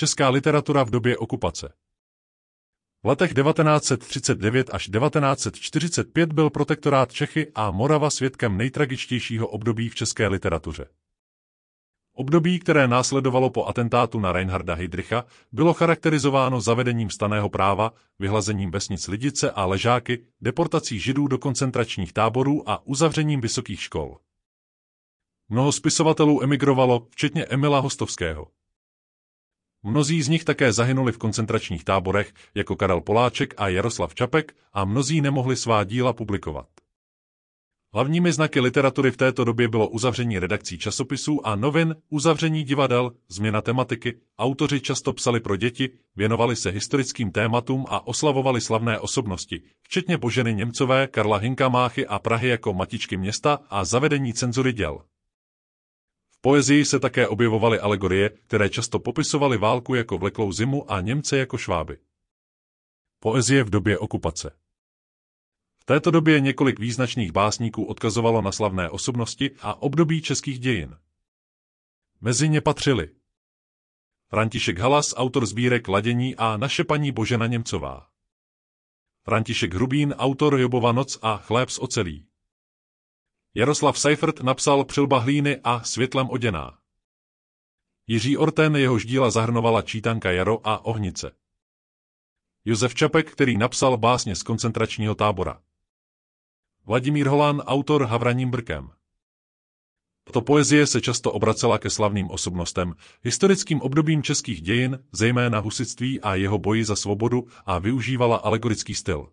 Česká literatura v době okupace. V letech 1939 až 1945 byl protektorát Čechy a Morava svědkem nejtragičtějšího období v české literatuře. Období, které následovalo po atentátu na Reinharda Heydricha, bylo charakterizováno zavedením staného práva, vyhlazením vesnic Lidice a Ležáky, deportací židů do koncentračních táborů a uzavřením vysokých škol. Mnoho spisovatelů emigrovalo, včetně Emila Hostovského. Mnozí z nich také zahynuli v koncentračních táborech, jako Karel Poláček a Jaroslav Čapek, a mnozí nemohli svá díla publikovat. Hlavními znaky literatury v této době bylo uzavření redakcí časopisů a novin, uzavření divadel, změna tematiky, autoři často psali pro děti, věnovali se historickým tématům a oslavovali slavné osobnosti, včetně Boženy Němcové, Karla Hinka Máchy a Prahy jako matičky města a zavedení cenzury děl. V poezii se také objevovaly alegorie, které často popisovaly válku jako vleklou zimu a Němce jako šváby. Poezie v době okupace V této době několik význačných básníků odkazovalo na slavné osobnosti a období českých dějin. Mezi ně patřili František Halas, autor sbírek Ladění a naše paní Božena Němcová. František Hrubín, autor Jobova noc a Chléb z ocelí. Jaroslav Seifert napsal Přilba hlíny a Světlem oděná. Jiří Orten jehož díla zahrnovala Čítanka Jaro a Ohnice. Josef Čapek, který napsal básně z koncentračního tábora. Vladimír Holán, autor Havraním brkem. Tato poezie se často obracela ke slavným osobnostem, historickým obdobím českých dějin, zejména husitství a jeho boji za svobodu a využívala alegorický styl.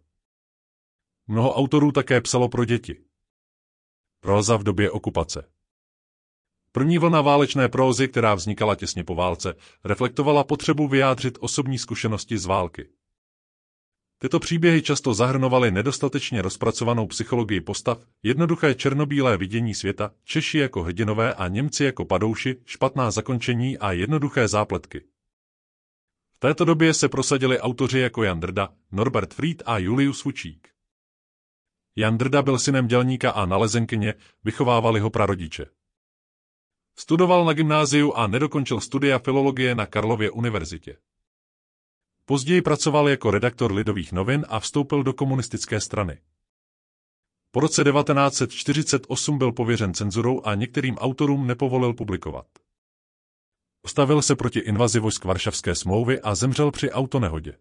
Mnoho autorů také psalo pro děti. Próza v době okupace. První vlna válečné prózy, která vznikala těsně po válce, reflektovala potřebu vyjádřit osobní zkušenosti z války. Tyto příběhy často zahrnovaly nedostatečně rozpracovanou psychologii postav, jednoduché černobílé vidění světa, Češi jako hrdinové a Němci jako padouši, špatná zakončení a jednoduché zápletky. V této době se prosadili autoři jako Jan Drda, Norbert Fried a Julius Fučík. Jan Drda byl synem dělníka a nalezenkyně, vychovávali ho prarodiče. Studoval na gymnáziu a nedokončil studia filologie na Karlově univerzitě. Později pracoval jako redaktor Lidových novin a vstoupil do komunistické strany. Po roce 1948 byl pověřen cenzurou a některým autorům nepovolil publikovat. Postavil se proti invazi vojsk Varšavské smlouvy a zemřel při autonehodě.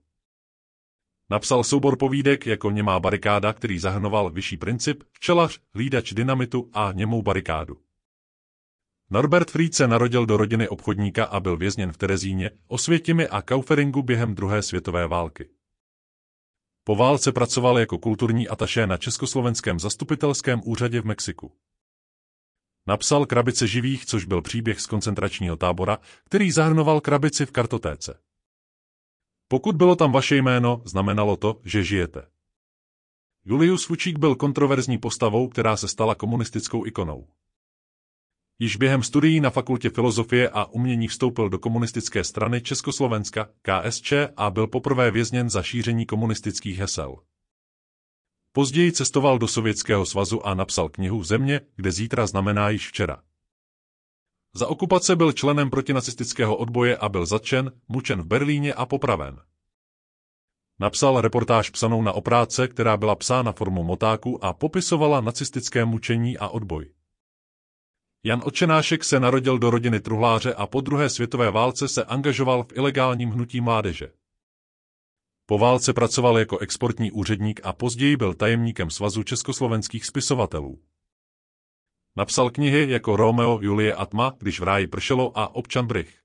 Napsal soubor povídek jako Němá barikáda, který zahrnoval vyšší princip, včelař, hlídač dynamitu a němou barikádu. Norbert Fried se narodil do rodiny obchodníka a byl vězněn v Terezíně, Osvětimi a Kauferingu během druhé světové války. Po válce pracoval jako kulturní ataše na Československém zastupitelském úřadě v Mexiku. Napsal Krabice živých, což byl příběh z koncentračního tábora, který zahrnoval krabici v kartotéce. Pokud bylo tam vaše jméno, znamenalo to, že žijete. Julius Fučík byl kontroverzní postavou, která se stala komunistickou ikonou. Již během studií na fakultě filozofie a umění vstoupil do komunistické strany Československa, KSČ, a byl poprvé vězněn za šíření komunistických hesel. Později cestoval do Sovětského svazu a napsal knihu Země, kde zítra znamená již včera. Za okupace byl členem protinacistického odboje a byl zatčen, mučen v Berlíně a popraven. Napsal reportáž psanou na opráce, která byla psána formou motáku a popisovala nacistické mučení a odboj. Jan Očenášek se narodil do rodiny truhláře a po druhé světové válce se angažoval v ilegálním hnutí mládeže. Po válce pracoval jako exportní úředník a později byl tajemníkem Svazu československých spisovatelů. Napsal knihy jako Romeo, Julie a Tma, když v ráji pršelo a občan Brych.